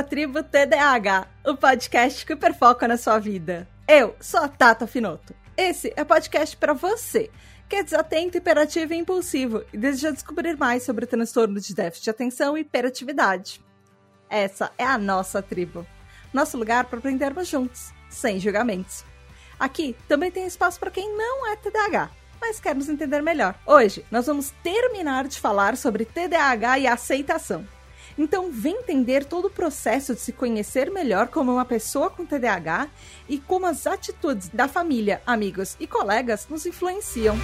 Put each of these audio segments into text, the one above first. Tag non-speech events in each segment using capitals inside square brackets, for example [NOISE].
à Tribo TDAH, o podcast que hiperfoca na sua vida. Eu sou a Tata Finoto. Esse é o podcast para você que é desatento, hiperativo e impulsivo e deseja descobrir mais sobre o transtorno de déficit de atenção e hiperatividade. Essa é a nossa tribo. Nosso lugar para aprendermos juntos, sem julgamentos. Aqui também tem espaço para quem não é TDAH, mas quer nos entender melhor. Hoje nós vamos terminar de falar sobre TDAH e aceitação. Então, vem entender todo o processo de se conhecer melhor como uma pessoa com TDAH e como as atitudes da família, amigos e colegas nos influenciam.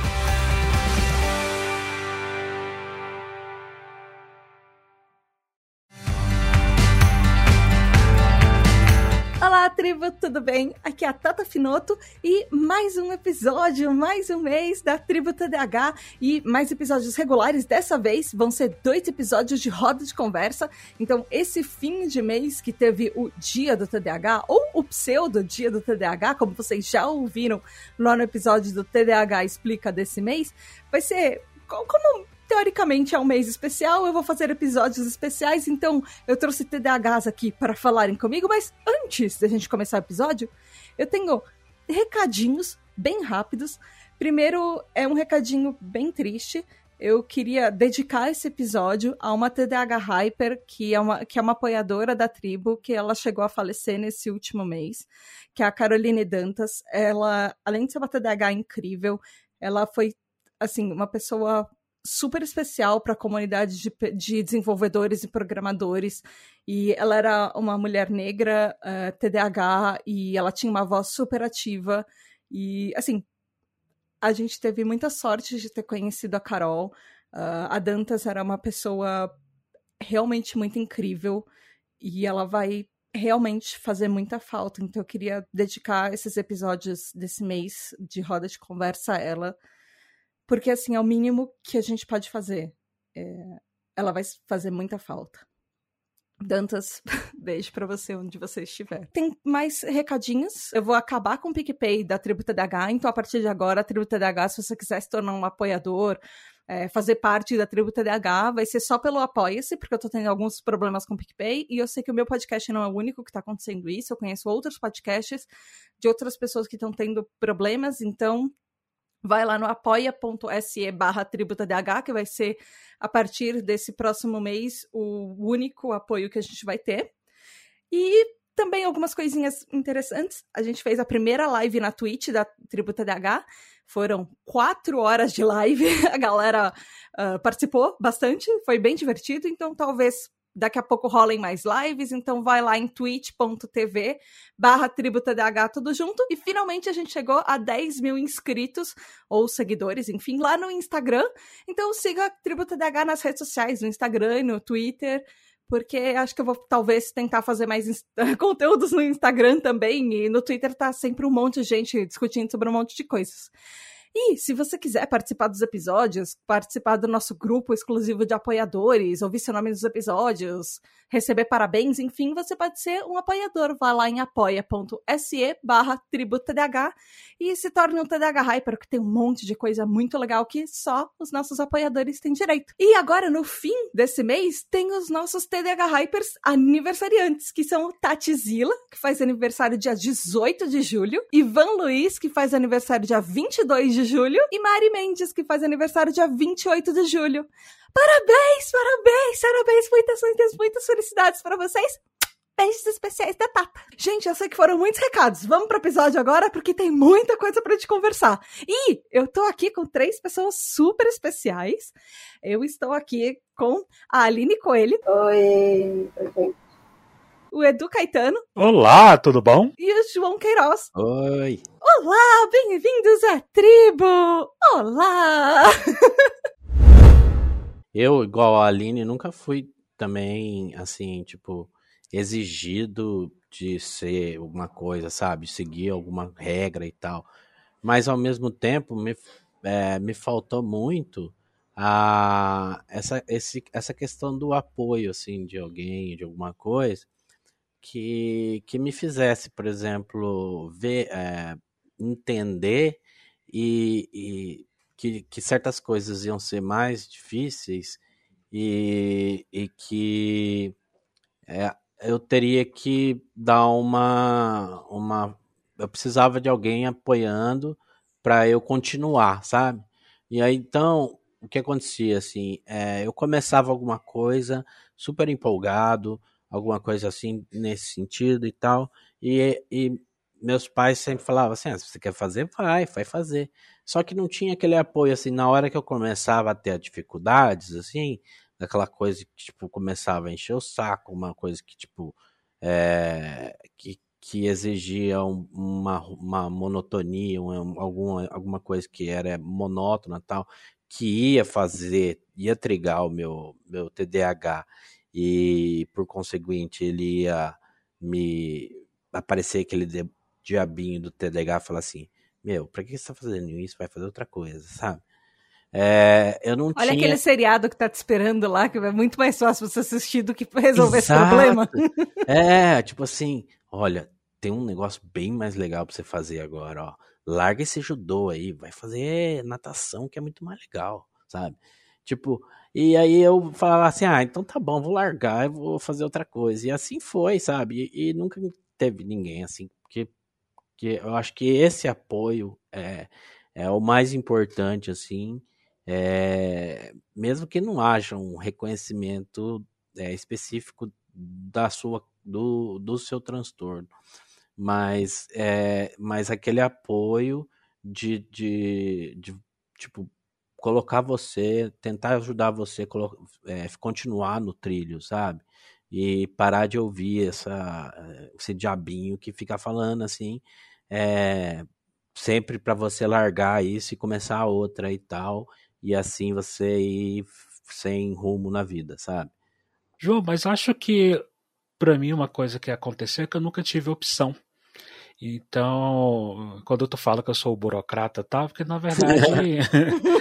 Olá, tribo, tudo bem? Aqui é a Tata Finoto e mais um episódio, mais um mês da Tribo TDAH e mais episódios regulares. Dessa vez vão ser dois episódios de roda de conversa. Então, esse fim de mês que teve o Dia do TDAH ou o pseudo Dia do TDAH, como vocês já ouviram lá no episódio do TDAH Explica desse mês, vai ser como teoricamente é um mês especial, eu vou fazer episódios especiais, então eu trouxe TDAHs aqui para falarem comigo, mas antes da gente começar o episódio, eu tenho recadinhos bem rápidos. Primeiro é um recadinho bem triste. Eu queria dedicar esse episódio a uma TDAH Hyper, que é uma, que é uma apoiadora da tribo, que ela chegou a falecer nesse último mês, que é a Caroline Dantas. Ela, além de ser uma TDAH incrível, ela foi, assim, uma pessoa super especial para a comunidade de, de, desenvolvedores e programadores. E ela era uma mulher negra, uh, eh, TDAH, e ela tinha uma voz super ativa. E, assim, a gente teve muita sorte de ter conhecido a Carol. Uh, a Dantas era uma pessoa realmente muito incrível e ela vai realmente fazer muita falta. Então, eu queria dedicar esses episódios desse mês de roda de conversa a ela porque, assim, é o mínimo que a gente pode fazer. É, ela vai fazer muita falta. Dantas, [LAUGHS] beijo para você onde você estiver. Tem mais recadinhos. Eu vou acabar com o PicPay da Tribo TDH, então a partir de agora, a Tribo TDH, se você quiser se tornar um apoiador, é, fazer parte da Tribo TDH, vai ser só pelo Apoia-se, porque eu tô tendo alguns problemas com o PicPay, e eu sei que o meu podcast não é o único que tá acontecendo isso, eu conheço outros podcasts de outras pessoas que estão tendo problemas, então vai lá no apoia.se barra tributadh, que vai ser a partir desse próximo mês o único apoio que a gente vai ter. E também algumas coisinhas interessantes. A gente fez a primeira live na Twitch da Tributa DH. Foram quatro horas de live. [LAUGHS] A galera uh, participou bastante. Foi bem divertido. Então, talvez daqui a pouco rolem mais lives, então vai lá em twitch.tv barra tributadh tudo junto. E finalmente a gente chegou a 10 mil inscritos, ou seguidores, enfim, lá no Instagram. Então siga a TributaDH nas redes sociais, no Instagram e no Twitter, porque acho que eu vou talvez tentar fazer mais [LAUGHS] conteúdos no Instagram também, e no Twitter tá sempre um monte de gente discutindo sobre um monte de coisas. E se você quiser participar dos episódios, participar do nosso grupo exclusivo de apoiadores, ouvir seu nome nos episódios, receber parabéns, enfim, você pode ser um apoiador. Vá lá em apoia.se barra e se torne um TDH Hyper, que tem um monte de coisa muito legal que só os nossos apoiadores têm direito. E agora, no fim desse mês, tem os nossos TDH Hypers aniversariantes, que são Tati que faz aniversário dia 18 de julho, Ivan Luiz, que faz aniversário dia 22 de julho, e Mari Mendes, que faz aniversário dia 28 de julho. Parabéns, parabéns, parabéns, muitas, muitas, muitas felicidades para vocês. Beijos especiais da Tata. Gente, eu sei que foram muitos recados. Vamos pro episódio agora, porque tem muita coisa pra gente conversar. E eu tô aqui com três pessoas super especiais. Eu estou aqui com a Aline Coelho. Oi. Oi. O Edu Caetano. Olá, tudo bom? E o João Queiroz. Oi. Olá, bem-vindos à tribo! Olá! [LAUGHS] eu, igual a Aline, nunca fui também, assim, tipo, exigido de ser alguma coisa, sabe? Seguir alguma regra e tal. Mas, ao mesmo tempo, me, é, me faltou muito a, essa, esse, essa questão do apoio, assim, de alguém, de alguma coisa, que, que me fizesse, por exemplo, ver, é, entender e, e que, que, certas coisas iam ser mais difíceis e, e que é, eu teria que dar uma, uma. Eu precisava de alguém apoiando para eu continuar, sabe? E aí então, o que acontecia assim? É, eu começava alguma coisa super empolgado, alguma coisa assim nesse sentido e tal, e, e meus pais sempre falavam assim: ah, se você quer fazer, vai, vai fazer. Só que não tinha aquele apoio assim, na hora que eu começava a ter dificuldades, assim, daquela coisa que, tipo, começava a encher o saco, uma coisa que, tipo, é, que, que exigia uma, uma monotonia, uma, alguma, alguma coisa que era monótona tal, que ia fazer, ia trigar o meu, meu TDAH e, por conseguinte, ele ia me aparecer aquele diabinho do TDAH e falar assim, meu, pra que você tá fazendo isso? Vai fazer outra coisa, sabe? É, eu não Olha tinha... aquele seriado que tá te esperando lá, que é muito mais fácil você assistir do que [LAUGHS] resolver Exato. esse problema. [LAUGHS] É, tipo assim, olha, tem um negócio bem mais legal pra você fazer agora, ó. Larga esse judô aí, vai fazer natação, que é muito mais legal, sabe? Tipo, e aí eu falava assim, ah, então tá bom, vou largar vou fazer outra coisa. E assim foi, sabe? E, e nunca teve ninguém assim, porque, porque eu acho que esse apoio é, é o mais importante, assim, é, mesmo que não haja um reconhecimento é, específico da sua do, do seu transtorno, mas é, mas aquele apoio de, de, de tipo colocar você, tentar ajudar você é, continuar no trilho, sabe? E parar de ouvir essa, esse diabinho que fica falando assim, é, sempre para você largar isso e começar outra e tal e assim você ir sem rumo na vida, sabe? João, mas acho que para mim uma coisa que aconteceu é que eu nunca tive opção. Então, quando tu fala que eu sou o burocrata, tá? Porque na verdade [LAUGHS]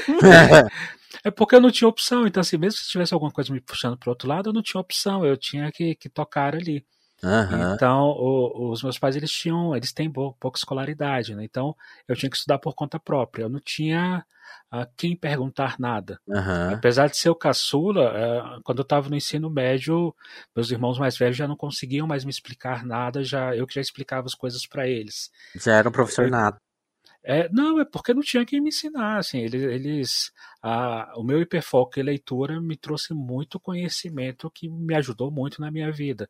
[LAUGHS] é porque eu não tinha opção. Então, assim, mesmo se tivesse alguma coisa me puxando para outro lado, eu não tinha opção. Eu tinha que, que tocar ali. Uhum. Então, o, os meus pais eles tinham, eles têm pouca escolaridade, né? Então, eu tinha que estudar por conta própria. Eu não tinha a quem perguntar nada. Uhum. Apesar de ser o caçula, uh, quando eu estava no ensino médio, meus irmãos mais velhos já não conseguiam mais me explicar nada, já eu que já explicava as coisas para eles. Já era um professor nato. É, não, é porque não tinha quem me ensinar, assim, eles, eles a, o meu hiperfoco em leitura me trouxe muito conhecimento que me ajudou muito na minha vida.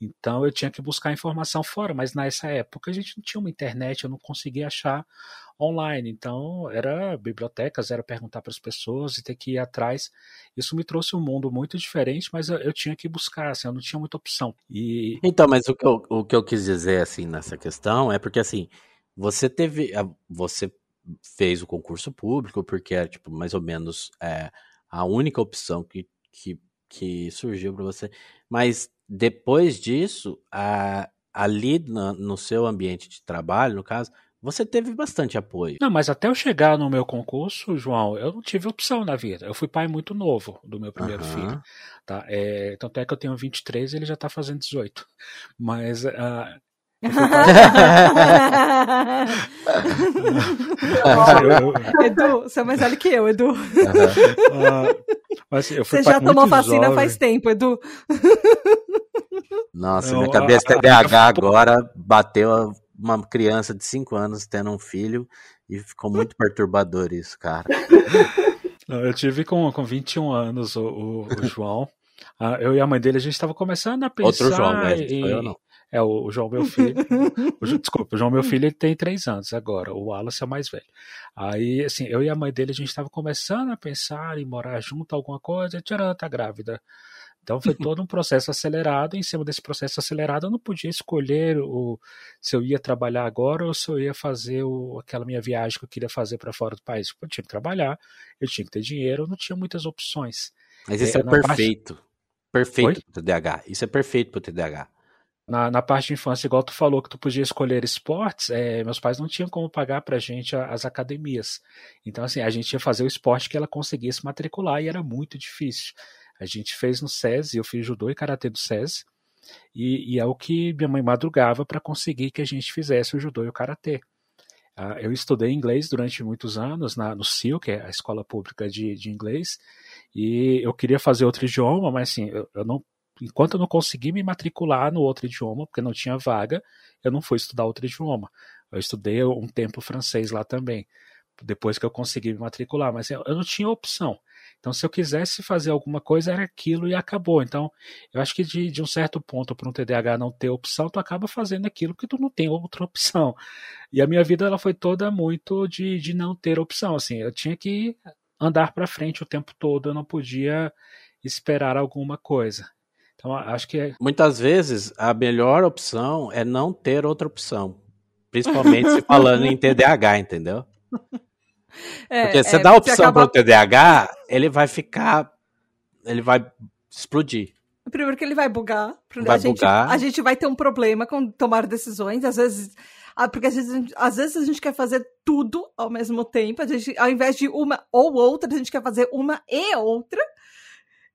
Então eu tinha que buscar informação fora, mas nessa época a gente não tinha uma internet, eu não conseguia achar online, então era bibliotecas, era perguntar para as pessoas e ter que ir atrás. Isso me trouxe um mundo muito diferente, mas eu, eu tinha que buscar, assim, eu não tinha muita opção. E... Então, mas o que, eu, o que eu quis dizer, assim, nessa questão é porque, assim, você teve. Você fez o concurso público, porque era, tipo, mais ou menos é, a única opção que, que, que surgiu para você. Mas depois disso, a, ali no, no seu ambiente de trabalho, no caso, você teve bastante apoio. Não, mas até eu chegar no meu concurso, João, eu não tive opção na vida. Eu fui pai muito novo do meu primeiro uhum. filho. Tá? É, tanto é que eu tenho 23 e ele já está fazendo 18. Mas uh, Edu, você é mais velho que eu, Edu. Uhum. Uh, você já tomou vacina jovem. faz tempo, Edu. Nossa, minha cabeça TDAH agora bateu uma criança de 5 anos tendo um filho e ficou muito perturbador isso, cara. Eu tive com, com 21 anos o, o, o João. Uh, eu e a mãe dele, a gente estava começando a pensar Outro João, né? em... Eu não. É, o, João, meu filho. o, desculpa, o João, meu filho, ele tem três anos agora. O Wallace é o mais velho. Aí, assim, eu e a mãe dele, a gente estava começando a pensar em morar junto, alguma coisa. Tcharam, tá grávida. Então foi todo um processo acelerado. Em cima desse processo acelerado, eu não podia escolher o, se eu ia trabalhar agora ou se eu ia fazer o, aquela minha viagem que eu queria fazer para fora do país. Eu tinha que trabalhar, eu tinha que ter dinheiro, eu não tinha muitas opções. Mas isso é, é perfeito. Parte... Perfeito para o TDAH. Isso é perfeito para o TDAH. Na, na parte de infância, igual tu falou que tu podia escolher esportes, é, meus pais não tinham como pagar pra gente as academias. Então, assim, a gente ia fazer o esporte que ela conseguisse matricular e era muito difícil. A gente fez no SESI, eu fiz judô e karatê do SESI, e, e é o que minha mãe madrugava para conseguir que a gente fizesse o judô e o karatê. Uh, eu estudei inglês durante muitos anos na, no CIL, que é a escola pública de, de inglês, e eu queria fazer outro idioma, mas assim, eu, eu não enquanto eu não consegui me matricular no outro idioma, porque não tinha vaga, eu não fui estudar outro idioma. Eu estudei um tempo francês lá também, depois que eu consegui me matricular, mas eu não tinha opção. Então, se eu quisesse fazer alguma coisa, era aquilo e acabou. Então, eu acho que de, de um certo ponto, para um TDAH não ter opção, tu acaba fazendo aquilo porque tu não tem outra opção. E a minha vida ela foi toda muito de, de não ter opção. Assim, eu tinha que andar para frente o tempo todo, eu não podia esperar alguma coisa. Então, acho que é... muitas vezes a melhor opção é não ter outra opção, principalmente se falando em TDAH, entendeu? É, Porque você é, dá a opção acaba... para o TDAH, ele vai ficar. Ele vai explodir. Primeiro que ele vai bugar. Vai a, gente, bugar. a gente vai ter um problema com tomar decisões. Às vezes. Ah, porque às vezes, às vezes a gente quer fazer tudo ao mesmo tempo. A gente, ao invés de uma ou outra, a gente quer fazer uma e outra.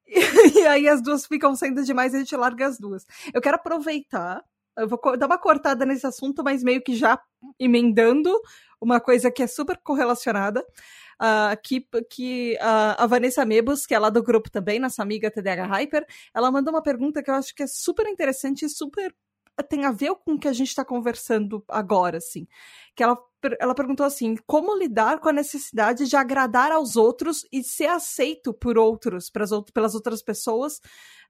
[LAUGHS] E, aí as duas ficam sendo demais e a gente larga as duas. Eu quero aproveitar eu vou dar uma cortada nesse assunto, mas meio que já emendando uma coisa que é super correlacionada. Uh, que, que uh, a Vanessa Mebus, que é lá do grupo também, nossa amiga TDH Hyper, ela mandou uma pergunta que eu acho que é super interessante e super tem a ver com o que a gente está conversando agora, assim. Que ela, ela perguntou assim: como lidar com a necessidade de agradar aos outros e ser aceito por outros, pelas outras pessoas,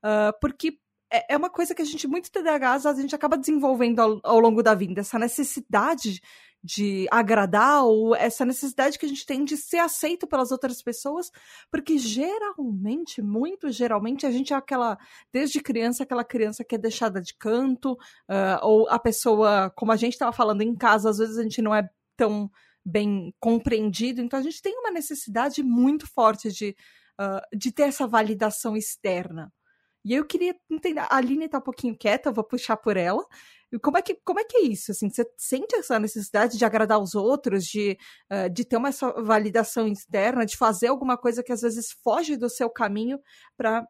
uh, porque é, é uma coisa que a gente, muito TDAH, a gente acaba desenvolvendo ao, ao longo da vida, essa necessidade de agradar ou essa necessidade que a gente tem de ser aceito pelas outras pessoas, porque geralmente, muito geralmente, a gente é aquela, desde criança, aquela criança que é deixada de canto, uh, ou a pessoa, como a gente estava falando em casa, às vezes a gente não é tão bem compreendido, então a gente tem uma necessidade muito forte de, uh, de ter essa validação externa. E eu queria entender, a Aline tá um pouquinho quieta, eu vou puxar por ela. Como é que, como é, que é isso? Assim, você sente essa necessidade de agradar os outros, de, uh, de ter uma validação externa, de fazer alguma coisa que às vezes foge do seu caminho para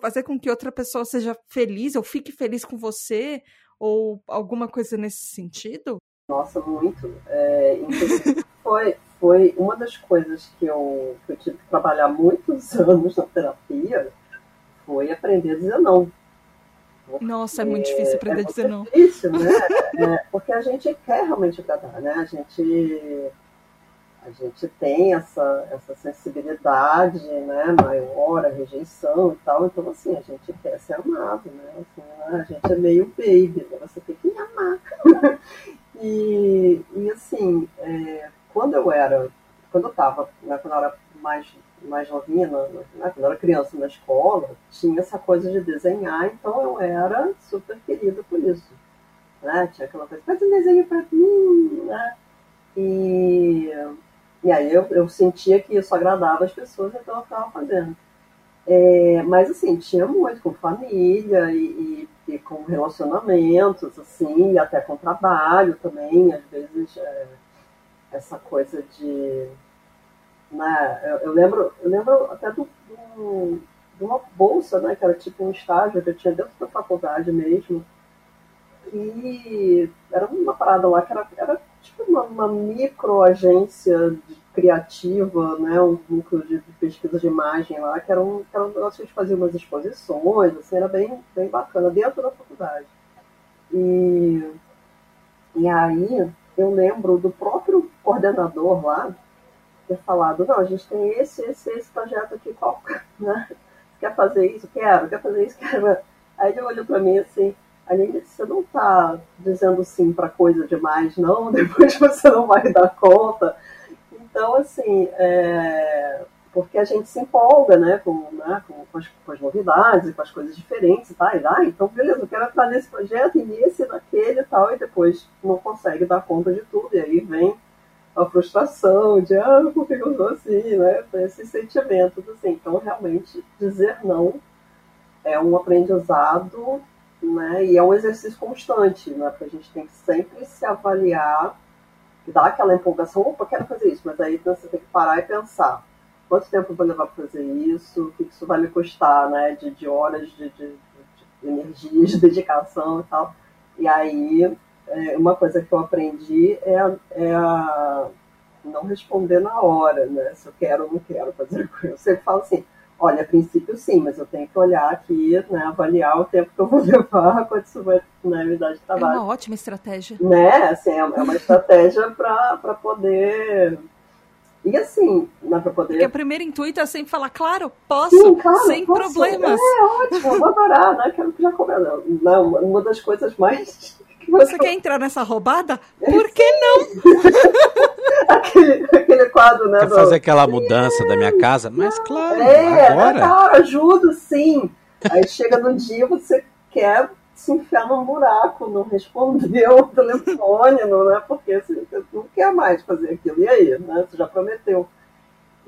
fazer com que outra pessoa seja feliz ou fique feliz com você? Ou alguma coisa nesse sentido? Nossa, muito. É, [LAUGHS] foi, foi uma das coisas que eu, que eu tive que trabalhar muitos [LAUGHS] anos na terapia foi aprender a dizer não. Nossa, é muito difícil aprender é a dizer não. É difícil, né? [LAUGHS] é, porque a gente quer realmente agradar, né? A gente, a gente tem essa, essa sensibilidade né, maior, a rejeição e tal. Então, assim, a gente quer ser amado, né? Assim, né? A gente é meio baby, né? você tem que me amar. [LAUGHS] e, e, assim, é, quando eu era, quando eu estava, né, quando eu era mais mais novinha, na, né, quando eu era criança na escola, tinha essa coisa de desenhar, então eu era super querida por isso. Né? Tinha aquela coisa, faz um desenho para mim, né? E, e aí eu, eu sentia que isso agradava as pessoas, então eu estava fazendo. É, mas assim, tinha muito com família e, e, e, com relacionamentos, assim, e até com trabalho também, às vezes é, essa coisa de né? Eu, eu, lembro, eu lembro até do, do, de uma bolsa, né, que era tipo um estágio que eu tinha dentro da faculdade mesmo, que era uma parada lá que era, era tipo uma, uma microagência criativa, né, um núcleo de pesquisa de imagem lá, que era um, que era um negócio que a gente fazia umas exposições, assim, era bem, bem bacana, dentro da faculdade. E, e aí eu lembro do próprio coordenador lá, ter falado, não, a gente tem esse, esse, esse projeto aqui, qual, [LAUGHS] né? Quer fazer isso? Quero, quer fazer isso? Quero. Aí ele olhou para mim assim, Aline, você não está dizendo sim para coisa demais, não? [LAUGHS] Depois você não vai dar conta. Então, assim, é... porque a gente se empolga, né, com, né, com, com, as, com as novidades, com as coisas diferentes, tá? E, ah, então beleza, eu quero entrar nesse projeto e nesse, naquele e tal, e depois não consegue dar conta de tudo, e aí vem a frustração de, ah, por que eu sou assim, né? Esses sentimentos, assim. Então, realmente, dizer não é um aprendizado, né? E é um exercício constante, né? Porque a gente tem que sempre se avaliar, dar aquela empolgação, opa, quero fazer isso, mas aí você tem que parar e pensar. Quanto tempo eu vou levar para fazer isso? O que isso vai me custar, né? De, de horas de, de, de energia, [LAUGHS] de dedicação e tal. E aí é, uma coisa que eu aprendi é, a, é a não responder na hora, né? Se eu quero ou não quero fazer. [LAUGHS] Eu sempre falo assim, Olha, a princípio sim, mas eu tenho que olhar aqui, né, avaliar o tempo que eu vou [LAUGHS] levar, quanto isso vai né, me dar de trabalho. É uma ótima estratégia. Né, assim, é uma estratégia para poder e assim, não para poder. Porque o primeiro intuito é sempre falar, claro, posso, Sim, claro, sem posso. problemas. É, ótimo, vou adorar, né? Quero que já uma das coisas mais. Você quer entrar nessa roubada? Por que não? [LAUGHS] aquele, aquele quadro, né? Quer do... fazer aquela mudança da minha casa? Mas claro, é, agora. Claro, ajudo sim. Aí chega no dia, você quer se enfiar num buraco, não respondeu o telefone, não, né? Porque você não quer mais fazer aquilo. E aí, né? Você já prometeu.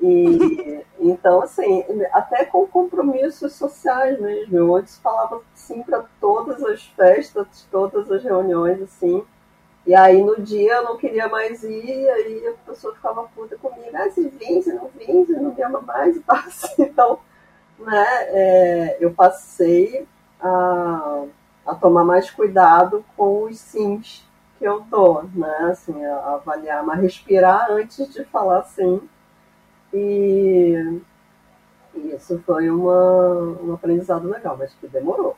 E então, assim, até com compromissos sociais mesmo. Eu antes falava sim para todas as festas, todas as reuniões, assim. E aí no dia eu não queria mais ir, aí a pessoa ficava puta comigo, ah, você vem, você não vem, você não me ama mais e. [LAUGHS] Então, né, é, eu passei a a tomar mais cuidado com os sims que eu dou, né? Assim, a avaliar, mas respirar antes de falar sim. E isso foi uma, um aprendizado legal, mas que demorou.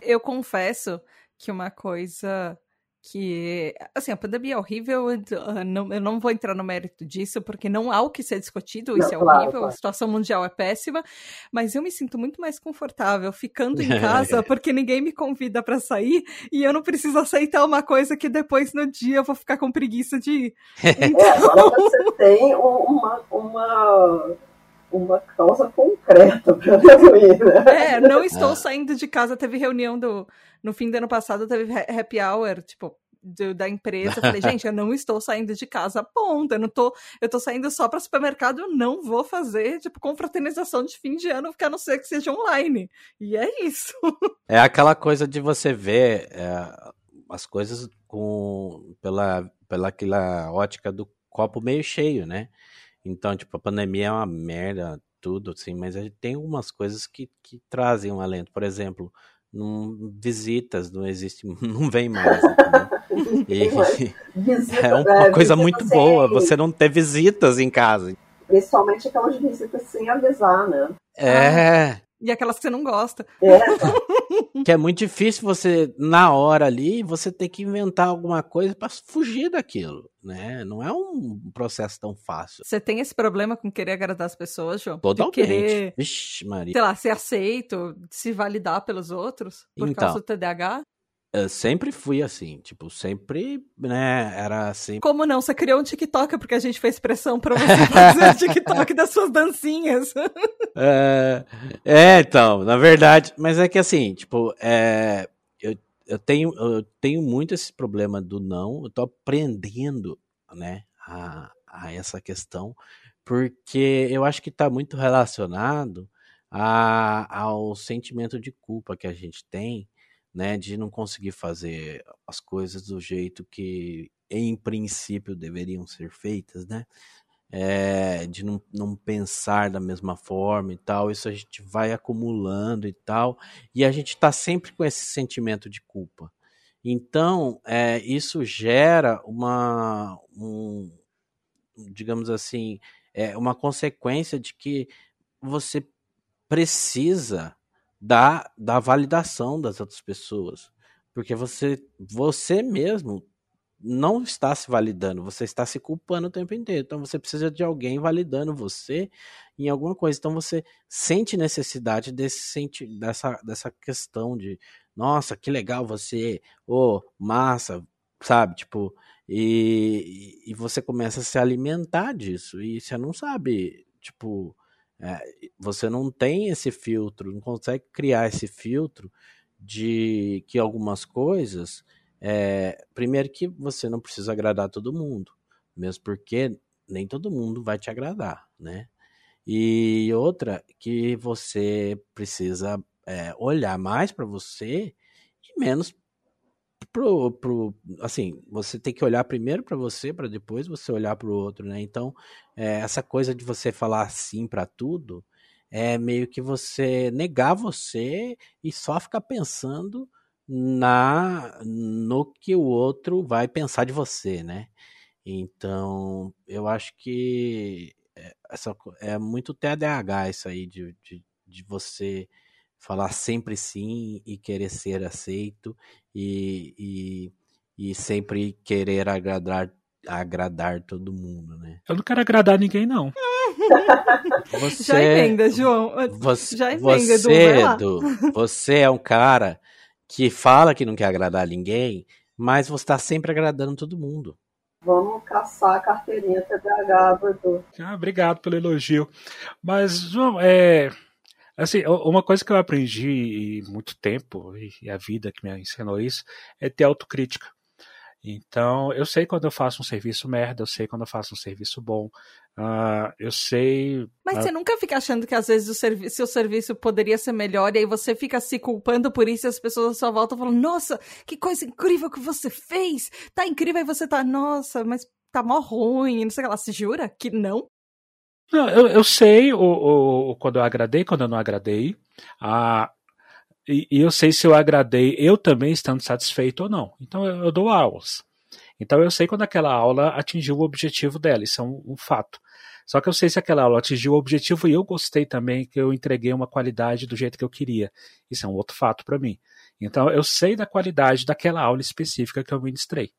Eu confesso que uma coisa que, assim, a pandemia é horrível, eu não, eu não vou entrar no mérito disso, porque não há o que ser discutido, isso não, é horrível, claro. a situação mundial é péssima, mas eu me sinto muito mais confortável ficando em [LAUGHS] casa, porque ninguém me convida para sair, e eu não preciso aceitar uma coisa que depois no dia eu vou ficar com preguiça de ir. Então... [LAUGHS] É, agora você tem uma, uma uma causa concreta para não ir, né? É, não estou saindo de casa. Teve reunião do. No fim do ano passado, teve happy hour, tipo, do, da empresa. Eu falei, [LAUGHS] gente, eu não estou saindo de casa, ponto. Eu não tô. Eu tô saindo só para supermercado, eu não vou fazer, tipo, confraternização de fim de ano, porque a não ser que seja online. E é isso. É aquela coisa de você ver é, as coisas com pela, pela aquela ótica do copo meio cheio, né? Então, tipo, a pandemia é uma merda, tudo, assim, mas tem algumas coisas que, que trazem um alento. Por exemplo, não, visitas não existe, [LAUGHS] não vem mais. [LAUGHS] E, [LAUGHS] é uma coisa muito sem... boa você não ter visitas em casa. Principalmente aquelas visitas sem avisar, né? É. E aquelas que você não gosta. É. [LAUGHS] que é muito difícil você, na hora ali, você ter que inventar alguma coisa para fugir daquilo, né? Não é um processo tão fácil. Você tem esse problema com querer agradar as pessoas, João? Totalmente. De querer, Vixe, Maria. sei lá, ser aceito, se validar pelos outros por então, causa do TDAH? Eu sempre fui assim, tipo, sempre, né, era assim. Como não? Você criou um TikTok porque a gente fez pressão pra você [LAUGHS] fazer o TikTok das suas dancinhas. [LAUGHS] é, é, então, na verdade, mas é que assim, tipo, é, eu, eu, tenho, eu tenho muito esse problema do não, eu tô aprendendo, né, a, a essa questão, porque eu acho que tá muito relacionado a, ao sentimento de culpa que a gente tem, né, de não conseguir fazer as coisas do jeito que em princípio deveriam ser feitas, né? É, de não, não pensar da mesma forma e tal, isso a gente vai acumulando e tal, e a gente está sempre com esse sentimento de culpa. Então, é, isso gera uma, um, digamos assim, é, uma consequência de que você precisa da, da validação das outras pessoas. Porque você, você mesmo não está se validando, você está se culpando o tempo inteiro. Então você precisa de alguém validando você em alguma coisa. Então você sente necessidade desse senti dessa, dessa questão de nossa, que legal você, ô, oh, massa, sabe? Tipo, e, e você começa a se alimentar disso. E você não sabe, tipo, é, você não tem esse filtro, não consegue criar esse filtro de que algumas coisas. É, primeiro, que você não precisa agradar todo mundo, mesmo porque nem todo mundo vai te agradar, né? E outra, que você precisa é, olhar mais para você e menos pro, pro assim, você tem que olhar primeiro para você para depois você olhar para o outro, né? Então, é, essa coisa de você falar sim para tudo é meio que você negar você e só ficar pensando na no que o outro vai pensar de você, né? Então, eu acho que é, essa, é muito TDAH isso aí de, de, de você falar sempre sim e querer ser aceito e, e, e sempre querer agradar agradar todo mundo, né? Eu não quero agradar ninguém, não. [LAUGHS] Você, Já emenda, João. Você, Já emenda, você, Edu, você é um cara que fala que não quer agradar ninguém, mas você está sempre agradando todo mundo. Vamos caçar a carteirinha TDAH, Edu. Ah, obrigado pelo elogio. Mas, João, é. Assim, uma coisa que eu aprendi muito tempo, e a vida que me ensinou isso, é ter autocrítica. Então, eu sei quando eu faço um serviço merda, eu sei quando eu faço um serviço bom, uh, eu sei. Mas uh... você nunca fica achando que às vezes o servi seu serviço poderia ser melhor e aí você fica se culpando por isso e as pessoas à sua volta falam: Nossa, que coisa incrível que você fez! Tá incrível, e você tá, nossa, mas tá mó ruim, não sei o que lá. Se jura que não? Não, eu, eu sei o, o, quando eu agradei, quando eu não agradei. Ah, e, e, eu sei se eu agradei eu também estando satisfeito ou não. Então eu, eu, dou aulas. Então eu sei quando aquela aula atingiu o objetivo dela, isso é um, um, fato. Só que eu sei se aquela aula atingiu o objetivo e eu gostei também que eu entreguei uma qualidade do jeito que eu queria. Isso é um outro fato para mim. Então eu sei da qualidade daquela aula específica que eu ministrei.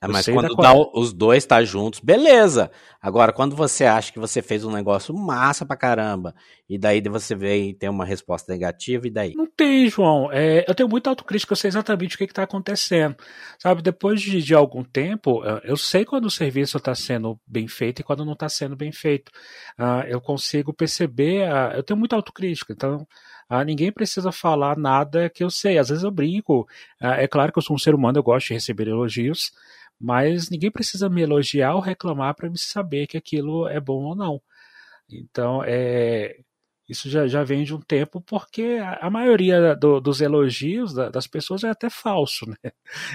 É, mas quando dá, os dois tá juntos, beleza. Agora, quando você acha que você fez um negócio massa pra caramba, e daí você vem e tem uma resposta negativa, e daí? Não tem, João. É, eu tenho muita autocrítica, eu sei exatamente o que, está acontecendo. Sabe, depois de, de, algum tempo, eu sei quando o serviço está sendo bem feito e quando não está sendo bem feito. Uh, eu consigo perceber, uh, eu tenho muita autocrítica, então ah, ninguém precisa falar nada que eu sei. Às vezes eu brinco. Ah, é claro que eu sou um ser humano, eu gosto de receber elogios, mas ninguém precisa me elogiar ou reclamar para me saber que aquilo é bom ou não. Então, é, isso já, já vem de um tempo, porque a, a maioria do, dos elogios da, das pessoas é até falso, [LAUGHS] né?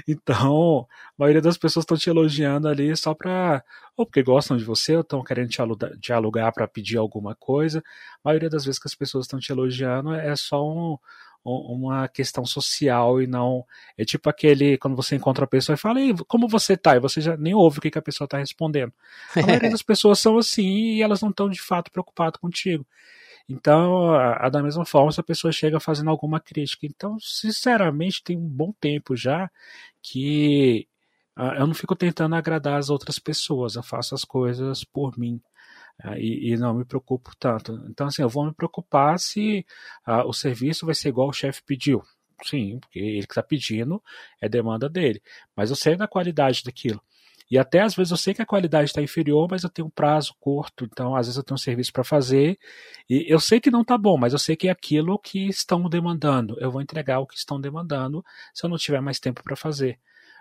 Então, a maioria das pessoas estão te elogiando ali só para. ou porque gostam de você, ou estão querendo te alugar, dialogar para pedir alguma coisa. A maioria das vezes que as pessoas estão te elogiando é só um, uma questão social e não. É tipo aquele. Quando você encontra a pessoa e fala, como você tá? E você já nem ouve o que, que a pessoa está respondendo. A maioria [LAUGHS] das pessoas são assim e elas não estão de fato preocupadas contigo. Então, a, a, da mesma forma, se a pessoa chega fazendo alguma crítica. Então, sinceramente, tem um bom tempo já que uh, eu não fico tentando agradar as outras pessoas, eu faço as coisas por mim. Uh, e, e, não me preocupo tanto. Então, assim, eu vou me preocupar se uh, o serviço vai ser igual o chefe pediu. Sim, porque ele que está pedindo é demanda dele. Mas eu sei da qualidade daquilo. E até às vezes eu sei que a qualidade está inferior, mas eu tenho um prazo curto, então às vezes eu tenho um serviço para fazer e eu sei que não está bom, mas eu sei que é aquilo que estão demandando. Eu vou entregar o que estão demandando se eu não tiver mais tempo para fazer.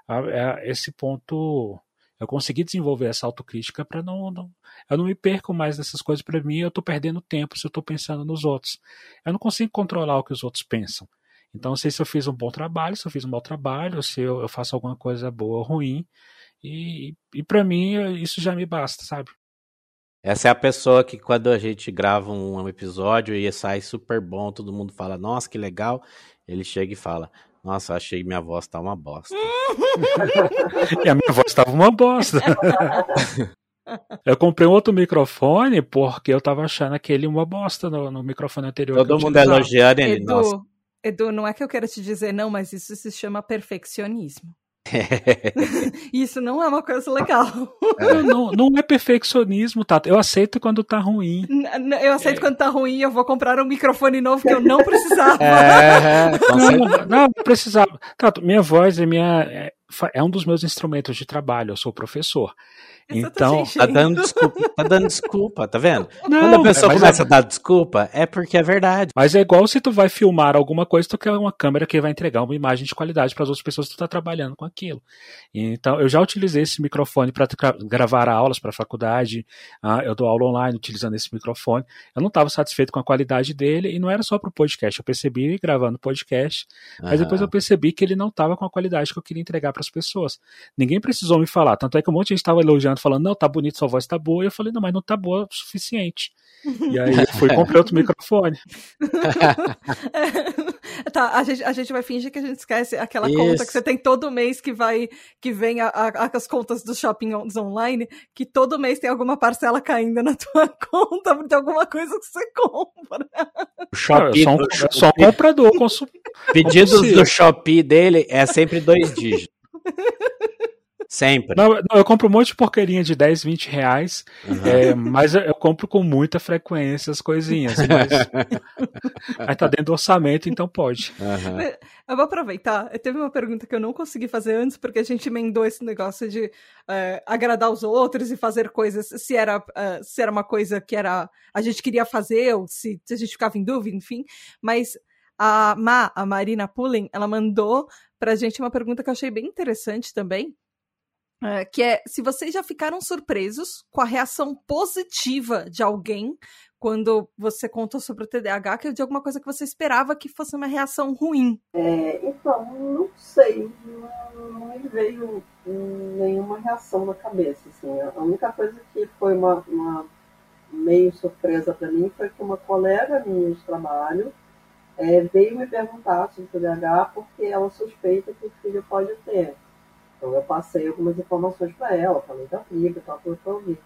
É, esse ponto eu consegui desenvolver essa autocrítica para não, não, eu não me perco mais nessas coisas para mim eu estou perdendo tempo se eu estou pensando nos outros eu não consigo controlar o que os outros pensam então não sei se eu fiz um bom trabalho se eu fiz um mau trabalho se eu, eu faço alguma coisa boa ou ruim e, e para mim isso já me basta, sabe? Essa é a pessoa que quando a gente grava um episódio e sai super bom, todo mundo fala, nossa, que legal. Ele chega e fala, nossa, achei minha voz tá uma bosta. [LAUGHS] e a minha voz tava uma bosta. eu comprei um outro microfone porque eu tava achando aquele uma bosta no, no microfone anterior. Todo mundo elogiando ele, Edu, nossa. Edu, não é que eu quero te dizer não, mas isso se chama perfeccionismo. [LAUGHS] Isso não é uma coisa legal. É. Não, não, é perfeccionismo, Tato. Eu aceito quando tá ruim. Eu aceito é. quando tá ruim eu vou comprar um microfone novo que eu não precisava. É, não, não, precisava. Tato, minha voz é minha. É, é um dos meus instrumentos de trabalho. Eu sou professor. Então, tá dando desculpa, tá dando desculpa, tá vendo? Não, Quando a pessoa começa é... a dar desculpa, é porque é verdade. Mas é igual se tu vai filmar alguma coisa, tu quer uma câmera que vai entregar uma imagem de qualidade para as outras pessoas que tu tá trabalhando com aquilo. Então, eu já utilizei esse microfone para gravar aulas para faculdade, ah, eu dou aula online utilizando esse microfone. Eu não estava satisfeito com a qualidade dele e não era só para o podcast, eu percebi gravando podcast, mas depois eu percebi que ele não estava com a qualidade que eu queria entregar para para as pessoas. Ninguém precisou me falar, tanto é que um monte de gente estava elogiando, falando, não, tá bonito, sua voz tá boa, e eu falei, não, mas não tá boa o suficiente. E aí eu [LAUGHS] fui e comprei outro microfone. [LAUGHS] tá, a gente, a gente vai fingir que a gente esquece aquela Isso. conta que você tem todo mês que vai, que vem a, a, as contas dos shoppings online, que todo mês tem alguma parcela caindo na tua [LAUGHS] conta de alguma coisa que você compra. O Shopee, sou um, sou um comprador. Consumo, Pedidos do Shopee dele é sempre dois dígitos. Sempre. Não, não, eu compro um monte de porqueirinha de 10, 20 reais, uhum. é, mas eu, eu, compro com muita frequência as coisinhas. Mas, [LAUGHS] mas tá dentro do orçamento, então pode. Uhum. Eu vou aproveitar. Teve uma pergunta que eu não consegui fazer antes, porque a gente emendou esse negócio de uh, agradar os outros e fazer coisas, se era, uh, se era uma coisa que era a gente queria fazer, ou se, se a gente ficava em dúvida, enfim. Mas a Ma, a Marina Pullen, ela mandou pra gente uma pergunta que eu achei bem interessante também, é, que é se vocês já ficaram surpresos com a reação positiva de alguém quando você contou sobre o TDAH, que é de alguma coisa que você esperava que fosse uma reação ruim. É, então, não sei, não, não, me veio nenhuma reação na cabeça. Assim. A única coisa que foi uma, uma meio surpresa para mim foi que uma colega minha de trabalho é, veio me perguntar sobre o TDAH porque ela suspeita que o filho pode ter. Então eu passei algumas informações para ela, falei da e tal, tudo para ouvir.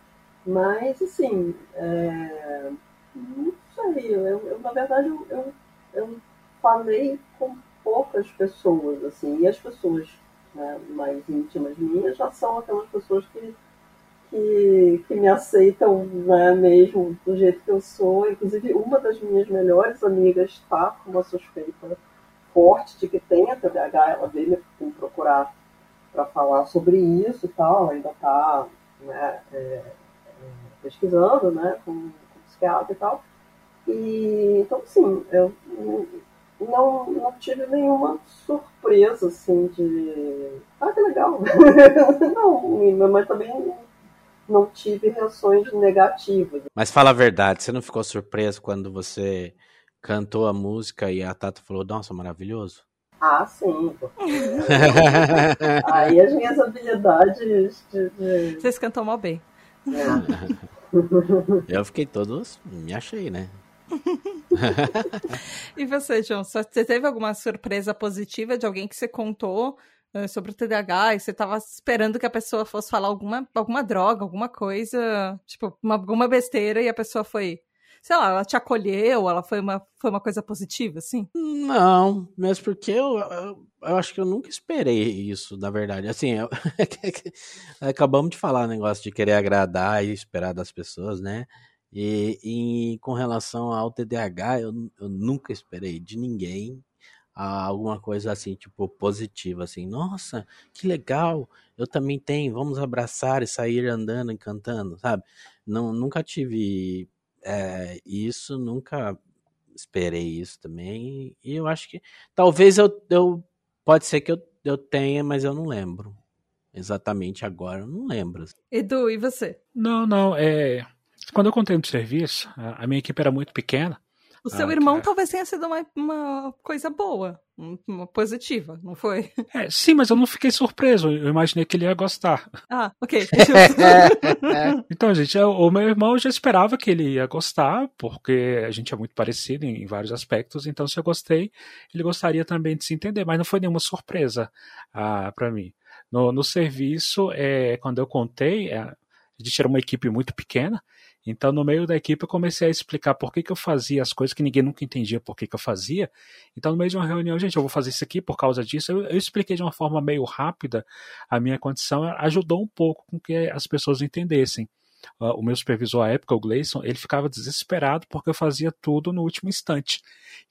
Mas, assim, é... não sei, eu, eu na verdade eu, eu, eu, falei com poucas pessoas, assim, e as pessoas né, mais íntimas minhas já são aquelas pessoas que, que, que me aceitam né, mesmo do jeito que eu sou. Inclusive, uma das minhas melhores amigas está com uma suspeita forte de que tem a TDAH, ela veio me procurar para falar sobre isso e tal, ainda está né, é, é, pesquisando né, com, com psiquiatra e tal. E, então, sim, eu não, não tive nenhuma surpresa, assim, de... Ah, que legal! [LAUGHS] não, mas também não tive reações negativas. Mas fala a verdade, você não ficou surpreso quando você cantou a música e a Tata falou, nossa, maravilhoso? Ah, [LAUGHS] sim. Aí as minhas habilidades. De. Vocês cantam mal bem. É. Eu fiquei todos. Me achei, né? [LAUGHS] e você, João? Você teve alguma surpresa positiva de alguém que você contou uh, sobre o TDAH e você estava esperando que a pessoa fosse falar alguma, alguma droga, alguma coisa, tipo, uma, alguma besteira e a pessoa foi sei lá, ela te acolheu, ela foi uma, foi uma coisa positiva, assim? Não, mesmo porque eu, eu, eu acho que eu nunca esperei isso, na verdade. Assim, eu, [LAUGHS] acabamos de falar o negócio de querer agradar e esperar das pessoas, né? E, e com relação ao TDAH, eu, eu nunca esperei de ninguém alguma coisa assim, tipo, positiva, assim, nossa, que legal, eu também tenho, vamos abraçar e sair andando e cantando, sabe? Não, nunca tive é, isso, nunca esperei isso também. E eu acho que. Talvez eu. eu pode ser que eu, eu tenha, mas eu não lembro. Exatamente agora, eu não lembro. Edu, e você? Não, não. É, quando eu contei no serviço, a minha equipe era muito pequena. O seu ah, irmão talvez tenha sido uma, uma coisa boa, uma positiva, não foi? É, sim, mas eu não fiquei surpreso. Eu imaginei que ele ia gostar. Ah, ok. [LAUGHS] então, gente, o meu irmão já esperava que ele ia gostar, porque a gente é muito parecido em, em vários aspectos. Então, se eu gostei, ele gostaria também de se entender, mas não foi nenhuma surpresa ah, para mim. No, no serviço, é, quando eu contei, é, a gente era uma equipe muito pequena, então, no meio da equipe, eu comecei a explicar por que, que eu fazia as coisas que ninguém nunca entendia por que, que eu fazia. Então, no meio de uma reunião, gente, eu vou fazer isso aqui por causa disso. Eu, eu expliquei de uma forma meio rápida a minha condição, ajudou um pouco com que as pessoas entendessem uh, o meu supervisor à época, o Gleison, ele ficava desesperado porque eu fazia tudo no último instante.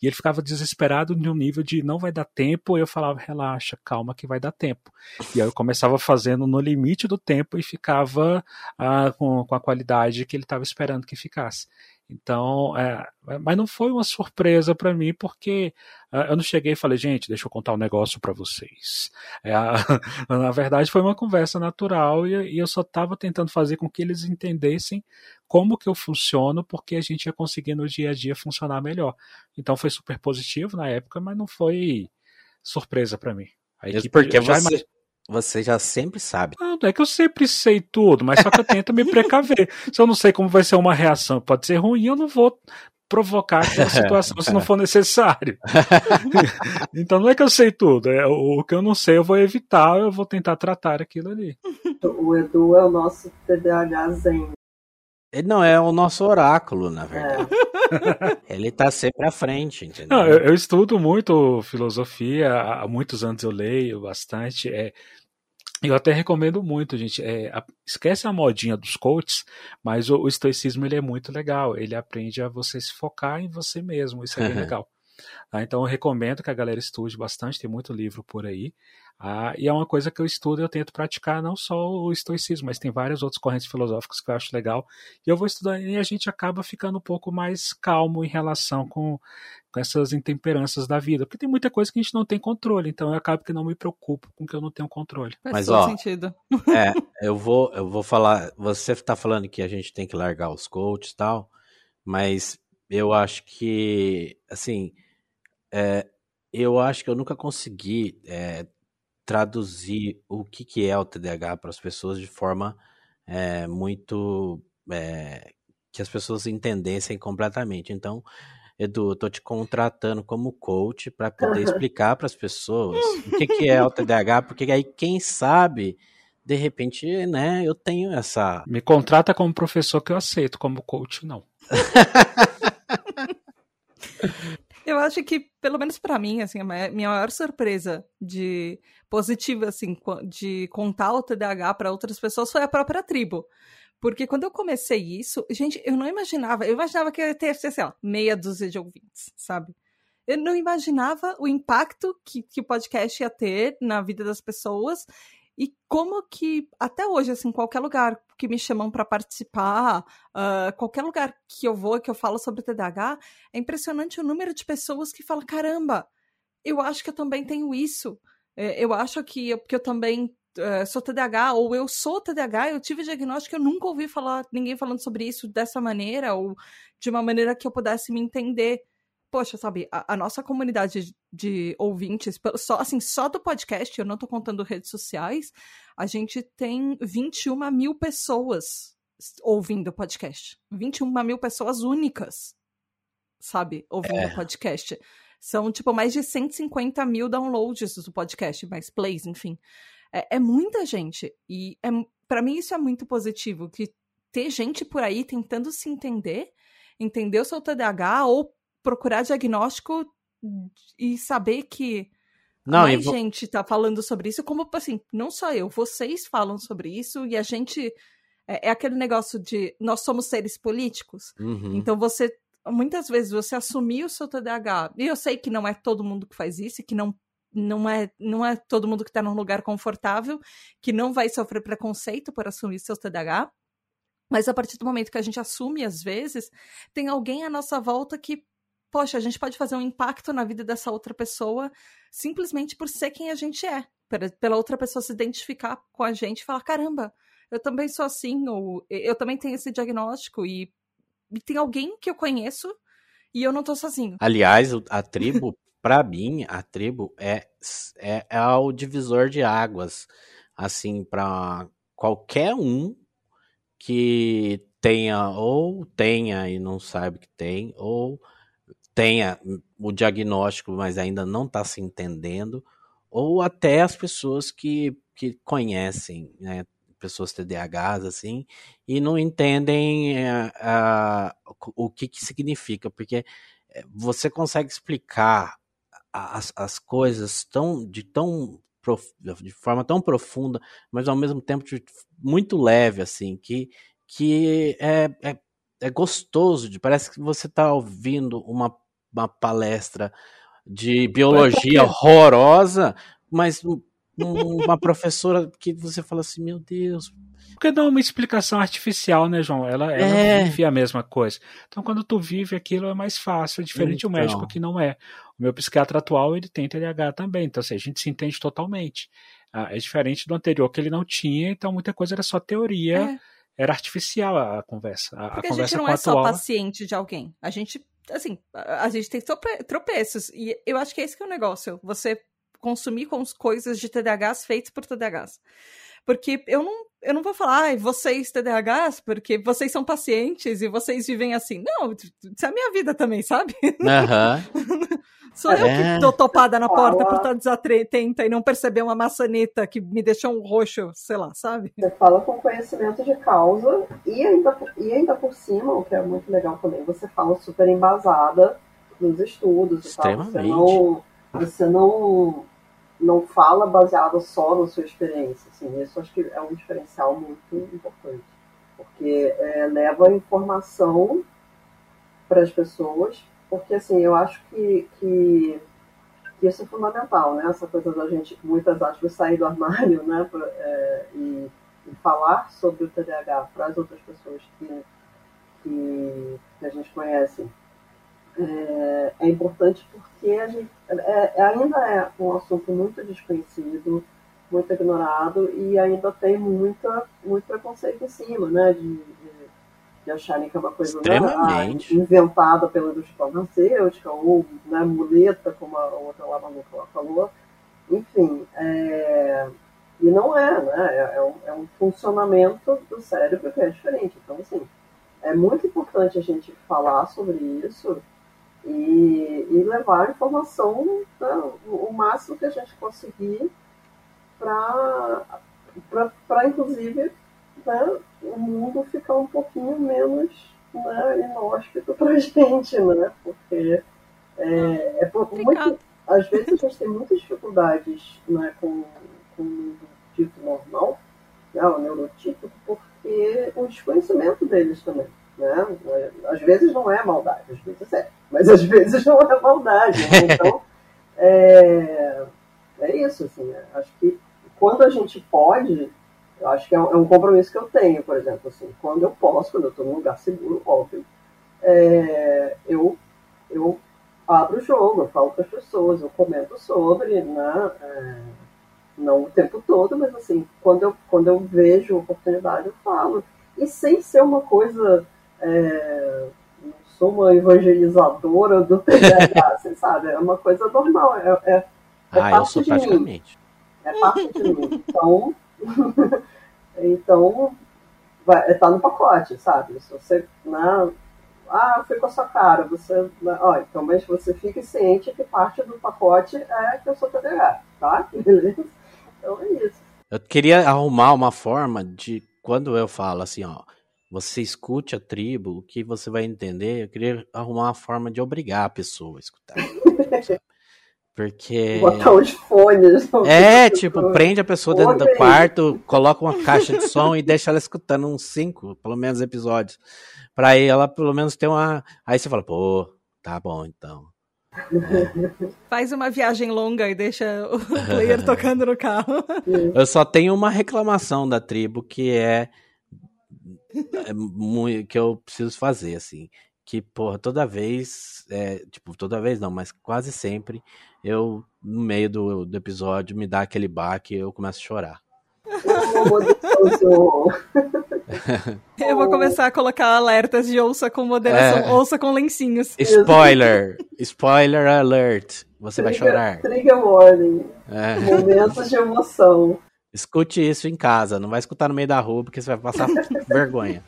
E ele ficava desesperado no nível de não vai dar tempo, eu falava, relaxa, calma que vai dar tempo. E aí eu começava fazendo no limite do tempo e ficava uh, com, com a qualidade que ele estava esperando que ficasse. Então, é, mas não foi uma surpresa para mim, porque uh, eu não cheguei e falei, gente, deixa eu contar um negócio para vocês. É, [LAUGHS] na verdade, foi uma conversa natural e, e eu só estava tentando fazer com que eles entendessem como que eu funciono, porque a gente ia conseguir no dia a dia funcionar melhor. Então, foi super positivo na época, mas não foi surpresa para mim. A equipe, porque você, Você já sempre sabe. Não, não é que eu sempre sei tudo, mas só que eu tento me precaver. Se eu não sei como vai ser uma reação, pode ser ruim, eu não vou provocar aquela [LAUGHS] situação se não for necessário. [LAUGHS] então não é que eu sei tudo, é o que eu não sei eu vou evitar, eu vou tentar tratar aquilo ali. [LAUGHS] O Edu é o nosso TDAH zen. Ele não é o nosso oráculo, na verdade. É. Ele tá sempre à frente, entendeu? Não, eu, eu, estudo muito filosofia, há muitos anos eu leio bastante. É, eu até recomendo muito, gente. É, a, esquece a modinha dos coaches, mas o, o, estoicismo ele é muito legal. Ele aprende a você se focar em você mesmo. Isso é bem legal. Tá? Então eu recomendo que a galera estude bastante, tem muito livro por aí. Ah, e é uma coisa que eu estudo e eu tento praticar não só o estoicismo, mas tem várias outras correntes filosóficas que eu acho legal. E eu vou estudando e a gente acaba ficando um pouco mais calmo em relação com, com essas intemperanças da vida. Porque tem muita coisa que a gente não tem controle, então eu acabo que não me preocupo com que eu não tenho controle. Faz mas, ó, sentido. É, [LAUGHS] eu vou, eu vou falar. Você está falando que a gente tem que largar os coaches e tal, mas eu acho que, assim, é, eu acho que eu nunca consegui é, traduzir o que, que é o TDAH para as pessoas de forma é, muito. É, que as pessoas entendessem completamente. Então, Edu, eu tô te contratando como coach para poder explicar para as pessoas o que, que é o [LAUGHS] TDAH, porque aí quem sabe, de repente, né, eu tenho essa. Me contrata como professor que eu aceito, como coach não. [LAUGHS] Eu acho que, pelo menos para mim, assim, a minha maior surpresa de positiva, assim, de contar o TDAH para outras pessoas foi a própria tribo. Porque quando eu comecei isso, gente, eu não imaginava, eu imaginava que eu ia ter, sei lá, meia dúzia de ouvintes, sabe? Eu não imaginava o impacto que, que o podcast ia ter na vida das pessoas e como que, até hoje, assim, qualquer lugar que me chamam para participar, uh, qualquer lugar que eu vou, que eu falo sobre TDAH, é impressionante o número de pessoas que falam: caramba, eu acho que eu também tenho isso. É, eu acho que eu, que eu também uh, sou TDAH, ou eu sou TDAH, eu tive diagnóstico, eu nunca ouvi falar ninguém falando sobre isso dessa maneira, ou de uma maneira que eu pudesse me entender poxa, sabe, a, a, nossa comunidade de ouvintes, só assim, só do podcast, eu não tô contando redes sociais, a gente tem 21 mil pessoas ouvindo o podcast. 21 mil pessoas únicas, sabe, ouvindo o é. podcast. São, tipo, mais de 150 mil downloads do podcast, mais plays, enfim. É, é muita gente. E é, para mim isso é muito positivo, que ter gente por aí tentando se entender, entender o seu TDAH ou procurar diagnóstico e saber que não, mais vou... gente tá falando sobre isso, como assim, não só eu, vocês falam sobre isso e a gente é, é aquele negócio de nós somos seres políticos. Uhum. Então você muitas vezes você assumir o seu TDAH, e eu sei que não é todo mundo que faz isso, e que não não é, não é todo mundo que está num lugar confortável, que não vai sofrer preconceito por assumir seu TDAH. Mas a partir do momento que a gente assume, às vezes, tem alguém à nossa volta que poxa, a gente pode fazer um impacto na vida dessa outra pessoa simplesmente por ser quem a gente é. Pela outra pessoa se identificar com a gente e falar: caramba, eu também sou assim, ou eu também tenho esse diagnóstico, e, e tem alguém que eu conheço e eu não tô sozinho. Aliás, a tribo, [LAUGHS] para mim, a tribo é, é, é o divisor de águas. Assim, para qualquer um que tenha ou tenha e não sabe que tem, ou tenha o diagnóstico, mas ainda não está se entendendo, ou até as pessoas que, que conhecem, né, pessoas TDAHs, assim, e não entendem é, o que, que significa, porque eh, você consegue explicar as, as coisas tão, de tão de forma tão profunda, mas ao mesmo tempo de, muito leve, assim, que, que é, é, é gostoso, de, parece que você está ouvindo uma uma palestra de biologia horrorosa, mas uma professora que você fala assim, meu Deus. Porque dá uma explicação artificial, né, João? Ela, ela é. vive a mesma coisa. Então, quando tu vive aquilo, é mais fácil, é diferente então. do médico que não é. O meu psiquiatra atual, ele tem TDAH também, então assim, a gente se entende totalmente. Ah, é diferente do anterior, que ele não tinha, então muita coisa era só teoria. É. Era artificial a conversa. A, Porque a, conversa a gente não é atual... só paciente de alguém. A gente assim, a gente tem tropeços. E eu acho que esse que é o negócio. Você consumir com coisas de TDAHs feitas por TDAHs. Porque eu não, eu não vou falar, ai, vocês TDAHs, porque vocês são pacientes e vocês vivem assim. Não, isso é a minha vida também, sabe? Aham. [LAUGHS] Sou eu É. que tô topada na porta Fala. por estar desatenta e não perceber uma maçaneta que me deixou um roxo, sei lá, sabe? Você fala com conhecimento de causa e ainda, e ainda por cima, o que é muito legal também, você fala super embasada nos estudos e tal. Você Extremamente. não, você não, não fala baseado só na sua experiência. Assim, isso acho que é um diferencial muito importante. Porque é, leva informação para as pessoas, porque assim, eu acho que, que, que isso é fundamental, né? Essa coisa da gente, muitas aspas, sair do armário, né? Pra, é, e, e falar sobre o TDAH para as outras pessoas que, que, que a gente conhece é, é importante porque a gente, é, é- ainda é um assunto muito desconhecido, muito ignorado e ainda tem muita, muito preconceito em cima, né? De, de, de acharem que é uma coisa né, inventada pela indústria farmacêutica ou né, muleta, como a outra lá maluca falou. Enfim, é, e não é, né? É, é um, é um funcionamento do cérebro que é diferente. Então, assim, é muito importante a gente falar sobre isso e, e levar a informação né, o máximo que a gente conseguir para, inclusive, né, o mundo ficar um pouquinho menos né, inóspito para a [LAUGHS] gente, né? Porque é, é por- muito, às vezes a gente tem muitas dificuldades né, com, com o mundo dito normal, né, o neurotípico, porque o desconhecimento deles também. Né? Às vezes não é maldade, às vezes é, mas às vezes não é maldade. né? [LAUGHS] Então, é, é isso. Assim, acho que quando a gente pode, eu acho que é um, é um compromisso que eu tenho, por exemplo. Assim, quando eu posso, quando eu estou num lugar seguro, óbvio, é, eu, eu abro o jogo, eu falo para as pessoas, eu comento sobre, né? É, não o tempo todo, mas assim, quando eu, quando eu vejo oportunidade, eu falo. E sem ser uma coisa. É, sou uma evangelizadora do TDAH, [LAUGHS] você sabe? É uma coisa normal. É, é, é Ah, eu parte sou de mim. praticamente. É parte de mim. Então, [LAUGHS] então vai, tá no pacote, sabe? Se você. Né, ah, foi com a sua cara. Você, né, ó, então, mas você fique ciente que parte do pacote é que eu sou TDAH, tá? [LAUGHS] Beleza? Então é isso. Eu queria arrumar uma forma de quando eu falo assim, ó, você escute a tribo, o que você vai entender. Eu queria arrumar uma forma de obrigar a pessoa a escutar. Porque [LAUGHS] Botar os fones. é, [LAUGHS] tipo, prende a pessoa dentro do aí. quarto, coloca uma caixa de som e deixa ela escutando uns cinco, pelo menos, episódios. Pra aí ela pelo menos ter uma. Aí você fala, pô, tá bom então. Faz uma viagem longa e deixa o [LAUGHS] player tocando no carro. Eu só tenho uma reclamação da tribo que é, é mui- que eu preciso fazer, assim. Que, porra, toda vez, é, tipo, toda vez não, mas quase sempre, eu, no meio do, do episódio, me dá aquele baque e eu começo a chorar. [LAUGHS] Eu vou começar a colocar alertas de ouça com moderação, É. ouça com lencinhos. Spoiler! Spoiler alert! Você vai chorar. Trigger warning. É. Momentos de emoção. Escute isso em casa, não vai escutar no meio da rua, porque você vai passar [LAUGHS] vergonha.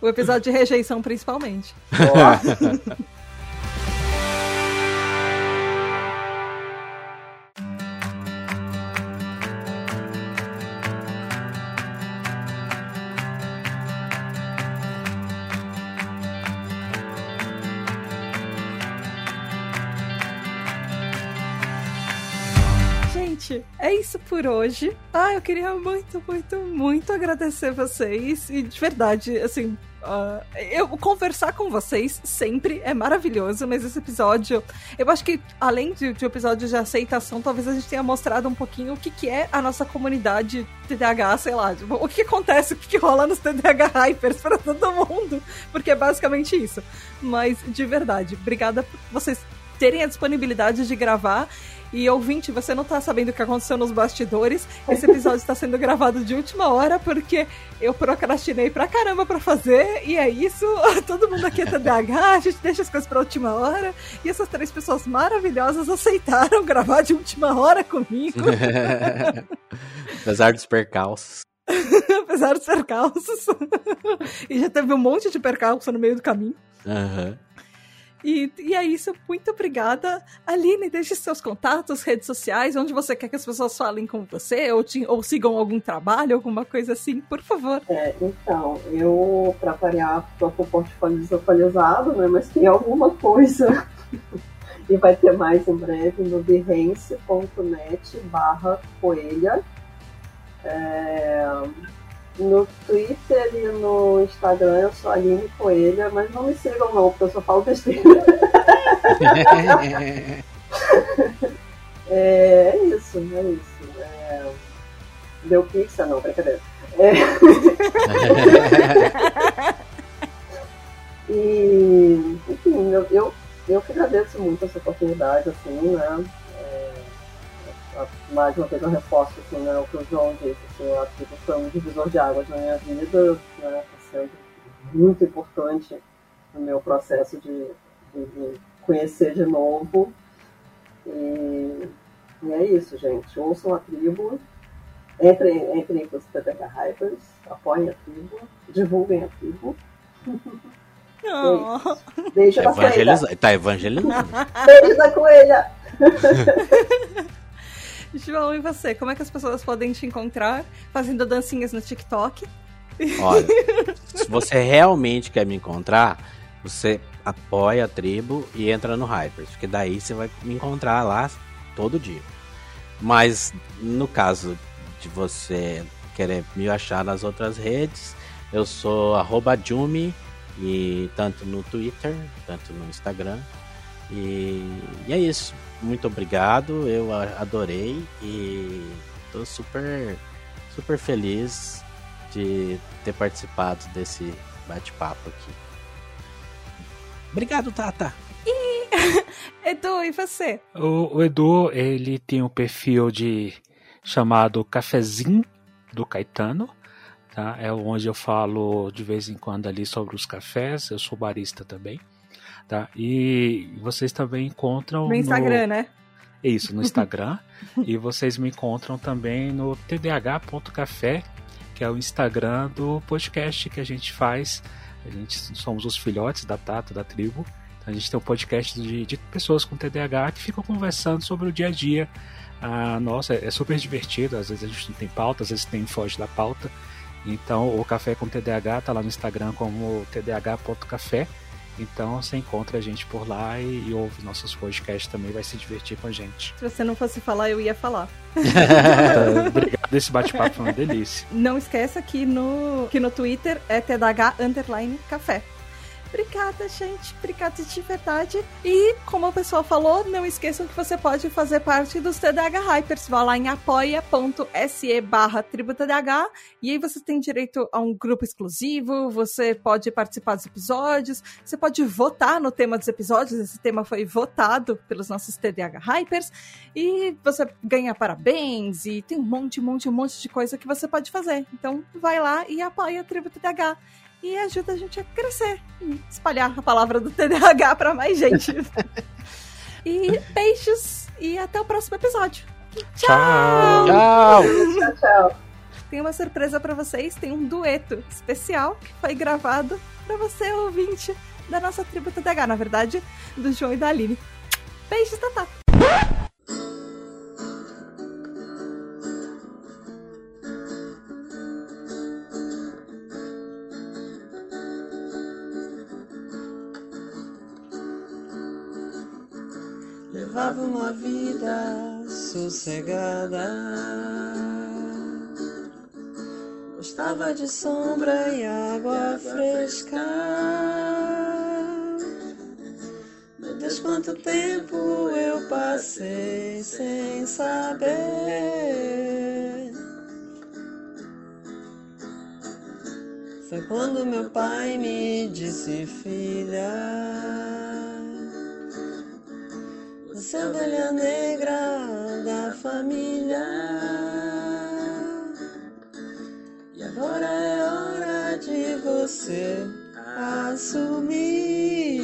O episódio de rejeição, principalmente. Ó, [LAUGHS] Gente, é isso por hoje. Ah, eu queria muito, muito, muito agradecer vocês. E de verdade, assim. ah, eu conversar com vocês sempre é maravilhoso, mas esse episódio, eu acho que além de, de episódio de aceitação, talvez a gente tenha mostrado um pouquinho o que, que é a nossa comunidade TDAH, sei lá, tipo, o que acontece, o que, que rola nos TDAH Hypers pra todo mundo, porque é basicamente isso. Mas de verdade, obrigada por vocês terem a disponibilidade de gravar. E ouvinte, você não tá sabendo o que aconteceu nos bastidores. Esse episódio está sendo gravado de última hora porque eu procrastinei pra caramba pra fazer. E é isso. [LAUGHS] Todo mundo aqui é TDAH, a gente deixa as coisas pra última hora. E essas três pessoas maravilhosas aceitaram gravar de última hora comigo. [LAUGHS] Apesar dos percalços. [LAUGHS] Apesar dos percalços. e já teve um monte de percalço no meio do caminho. Aham. E, e é isso, muito obrigada. Aline, deixe seus contatos, redes sociais, onde você quer que as pessoas falem com você, ou, te, ou sigam algum trabalho, alguma coisa assim, por favor. É, então, eu, pra variar, tô com o portfólio desatualizado, né? Mas tem alguma coisa. [LAUGHS] e vai ter mais em breve no behance.net barra coelha. É, no Twitter e no Instagram eu sou Aline Coelha, mas não me sigam não, porque eu só falo besteira. [LAUGHS] é, é isso, é isso. É, deu pizza? Não, brincadeira. É. [LAUGHS] e, enfim, eu, eu, eu que agradeço muito essa oportunidade, assim, né? Mais uma vez eu reforço assim, né, o que o João disse, assim, eu acho que foi um divisor de águas na minha vida, né, sendo muito importante no meu processo de, de, de conhecer de novo. E, e, é isso, gente. Ouçam a tribo, entrem, entrem para os TTK Hypers, apoiem a tribo, divulguem a tribo. Oh. [LAUGHS] Beijo da Evangeliza... coelha. Tá evangelizando. [LAUGHS] Beijo da coelha. [LAUGHS] [LAUGHS] João, e você? Como é que as pessoas podem te encontrar fazendo dancinhas no TikTok? Olha, [LAUGHS] se você realmente quer me encontrar, você apoia a tribo e entra no Hypers, porque daí você vai me encontrar lá todo dia. Mas no caso de você querer me achar nas outras redes, eu sou arroba Jumi, e tanto no Twitter, tanto no Instagram. E, e é isso. Muito obrigado, eu a- adorei e tô super, super feliz de ter participado desse bate-papo aqui. Obrigado, Tata. [LAUGHS] Edu, e você? O, o Edu, ele tem um perfil de chamado Cafezinho do Caetano, tá? É onde eu falo de vez em quando ali sobre os cafés. Eu sou barista também, tá? E vocês também encontram No Instagram, né? Isso, no Instagram. [LAUGHS] e vocês me encontram também no tdh.café, que é o Instagram do podcast que a gente faz. A gente somos os filhotes da Tata, da tribo. Então a gente tem um podcast de, de pessoas com TDAH que ficam conversando sobre o dia a dia. Ah, nossa, é super divertido. Às vezes a gente não tem pauta, às vezes tem foge da pauta. Então o Café com TDAH tá lá no Instagram como tdh.café. Então você encontra a gente por lá e, e ouve nossos podcasts também, vai se divertir com a gente. Se você não fosse falar, eu ia falar. [LAUGHS] Obrigado, esse bate-papo foi uma delícia. Não esqueça que no, que no Twitter é TDH Underline Café. Obrigada, gente. Obrigada de verdade. E, como o pessoal falou, não esqueçam que você pode fazer parte dos TDH Hypers. Vá lá em apoia.se barra TribuTDH e aí você tem direito a um grupo exclusivo, você pode participar dos episódios, você pode votar no tema dos episódios, esse tema foi votado pelos nossos TDH Hypers, e você ganha parabéns, e tem um monte, um monte, um monte de coisa que você pode fazer. Então vai lá e apoia a Tribo TDH e ajuda a gente a crescer e espalhar a palavra do TDAH para mais gente. [LAUGHS] e beijos e até o próximo episódio. Tchau! Tchau! Tchau, tchau. Tem uma surpresa para vocês, tem um dueto especial que foi gravado para você, ouvinte da nossa tribo TDAH, na verdade, do João e da Aline. Beijos, Tatá! Levava uma vida sossegada. Gostava de sombra e água fresca. Meu Deus, quanto tempo eu passei sem saber. Foi quando meu pai me disse, filha. Ovelha negra da família. E agora é hora de você assumir.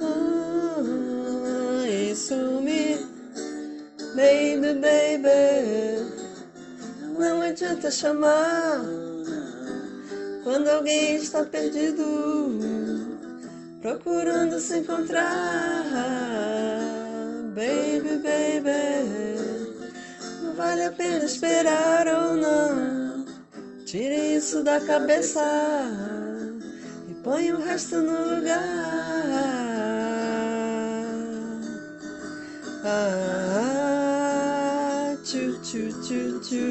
Ah, e sumir, baby, baby. Não adianta chamar quando alguém está perdido, procurando se encontrar. Baby, baby, não vale a pena esperar ou não. Tire isso da cabeça e põe o resto no lugar. Ah, tchu, tchu, tchu, tchu.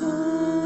Muito,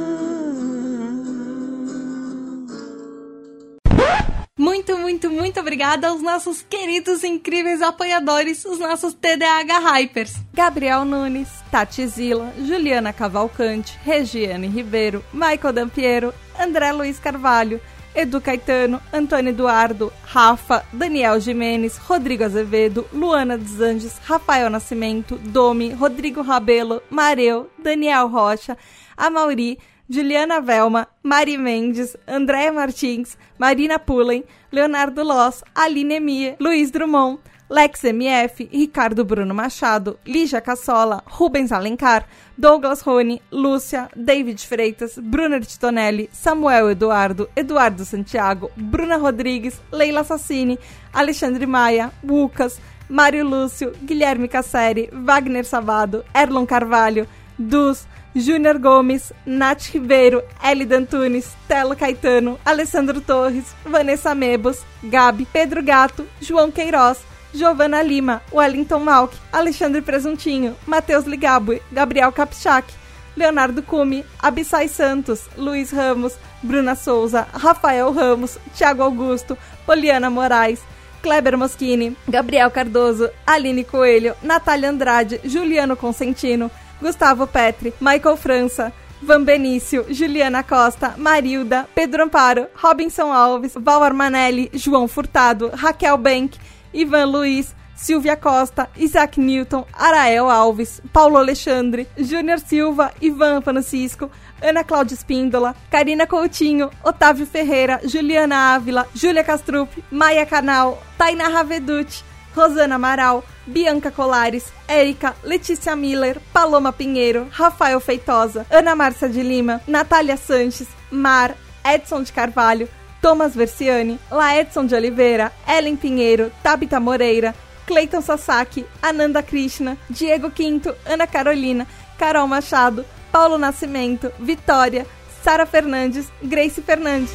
muito, muito obrigada aos nossos queridos, incríveis apoiadores, os nossos TDAH Hypers. Gabriel Nunes, Tati Zila, Juliana Cavalcante, Regiane Ribeiro, Michael Dampiero, André Luiz Carvalho, Edu Caetano, Antônio Eduardo, Rafa, Daniel Jimenez, Rodrigo Azevedo, Luana dos Anjos, Rafael Nascimento, Domi, Rodrigo Rabelo, Mareu, Daniel Rocha, Amauri, Juliana Velma, Mari Mendes, Andréa Martins, Marina Pullen, Leonardo Loss, Aline Emia, Luiz Drummond, Lex MF, Ricardo Bruno Machado, Lígia Cassola, Rubens Alencar, Douglas Rony, Lúcia, David Freitas, Brunner Titonelli, Samuel Eduardo, Eduardo Santiago, Bruna Rodrigues, Leila Sassini, Alexandre Maia, Lucas, Mário Lúcio, Guilherme Casseri, Wagner Sabado, Erlon Carvalho, Dus, Júnior Gomes, Nath Ribeiro, Elida Antunes, Telo Caetano, Alessandro Torres, Vanessa Mebos, Gabi, Pedro Gato, João Queiroz, Giovana Lima, Wellington Malk, Alexandre Presuntinho, Matheus Ligabue, Gabriel Kapchak, Leonardo Cume, Abissai Santos, Luiz Ramos, Bruna Souza, Rafael Ramos, Thiago Augusto, Poliana Moraes, Kleber Moschini, Gabriel Cardoso, Aline Coelho, Natália Andrade, Juliano Consentino, Gustavo Petri, Michael França, Van Benício, Juliana Costa, Marilda, Pedro Amparo, Robinson Alves, Val Armanelli, João Furtado, Raquel Bank, Ivan Luiz, Silvia Costa, Isaac Newton, Arael Alves, Paulo Alexandre, Júnior Silva, Ivan Francisco, Ana Cláudia Espíndola, Karina Coutinho, Otávio Ferreira, Juliana Ávila, Júlia Castrup, Maia Canal, Tainá Raveduti, Rosana Amaral, Bianca Colares, Érica, Letícia Miller, Paloma Pinheiro, Rafael Feitosa, Ana Márcia de Lima, Natália Sanches, Mar, Edson de Carvalho, Thomas Versiani, Laedson de Oliveira, Ellen Pinheiro, Tabita Moreira, Cleiton Sasaki, Ananda Krishna, Diego Quinto, Ana Carolina, Carol Machado, Paulo Nascimento, Vitória, Sara Fernandes, Grace Fernandes.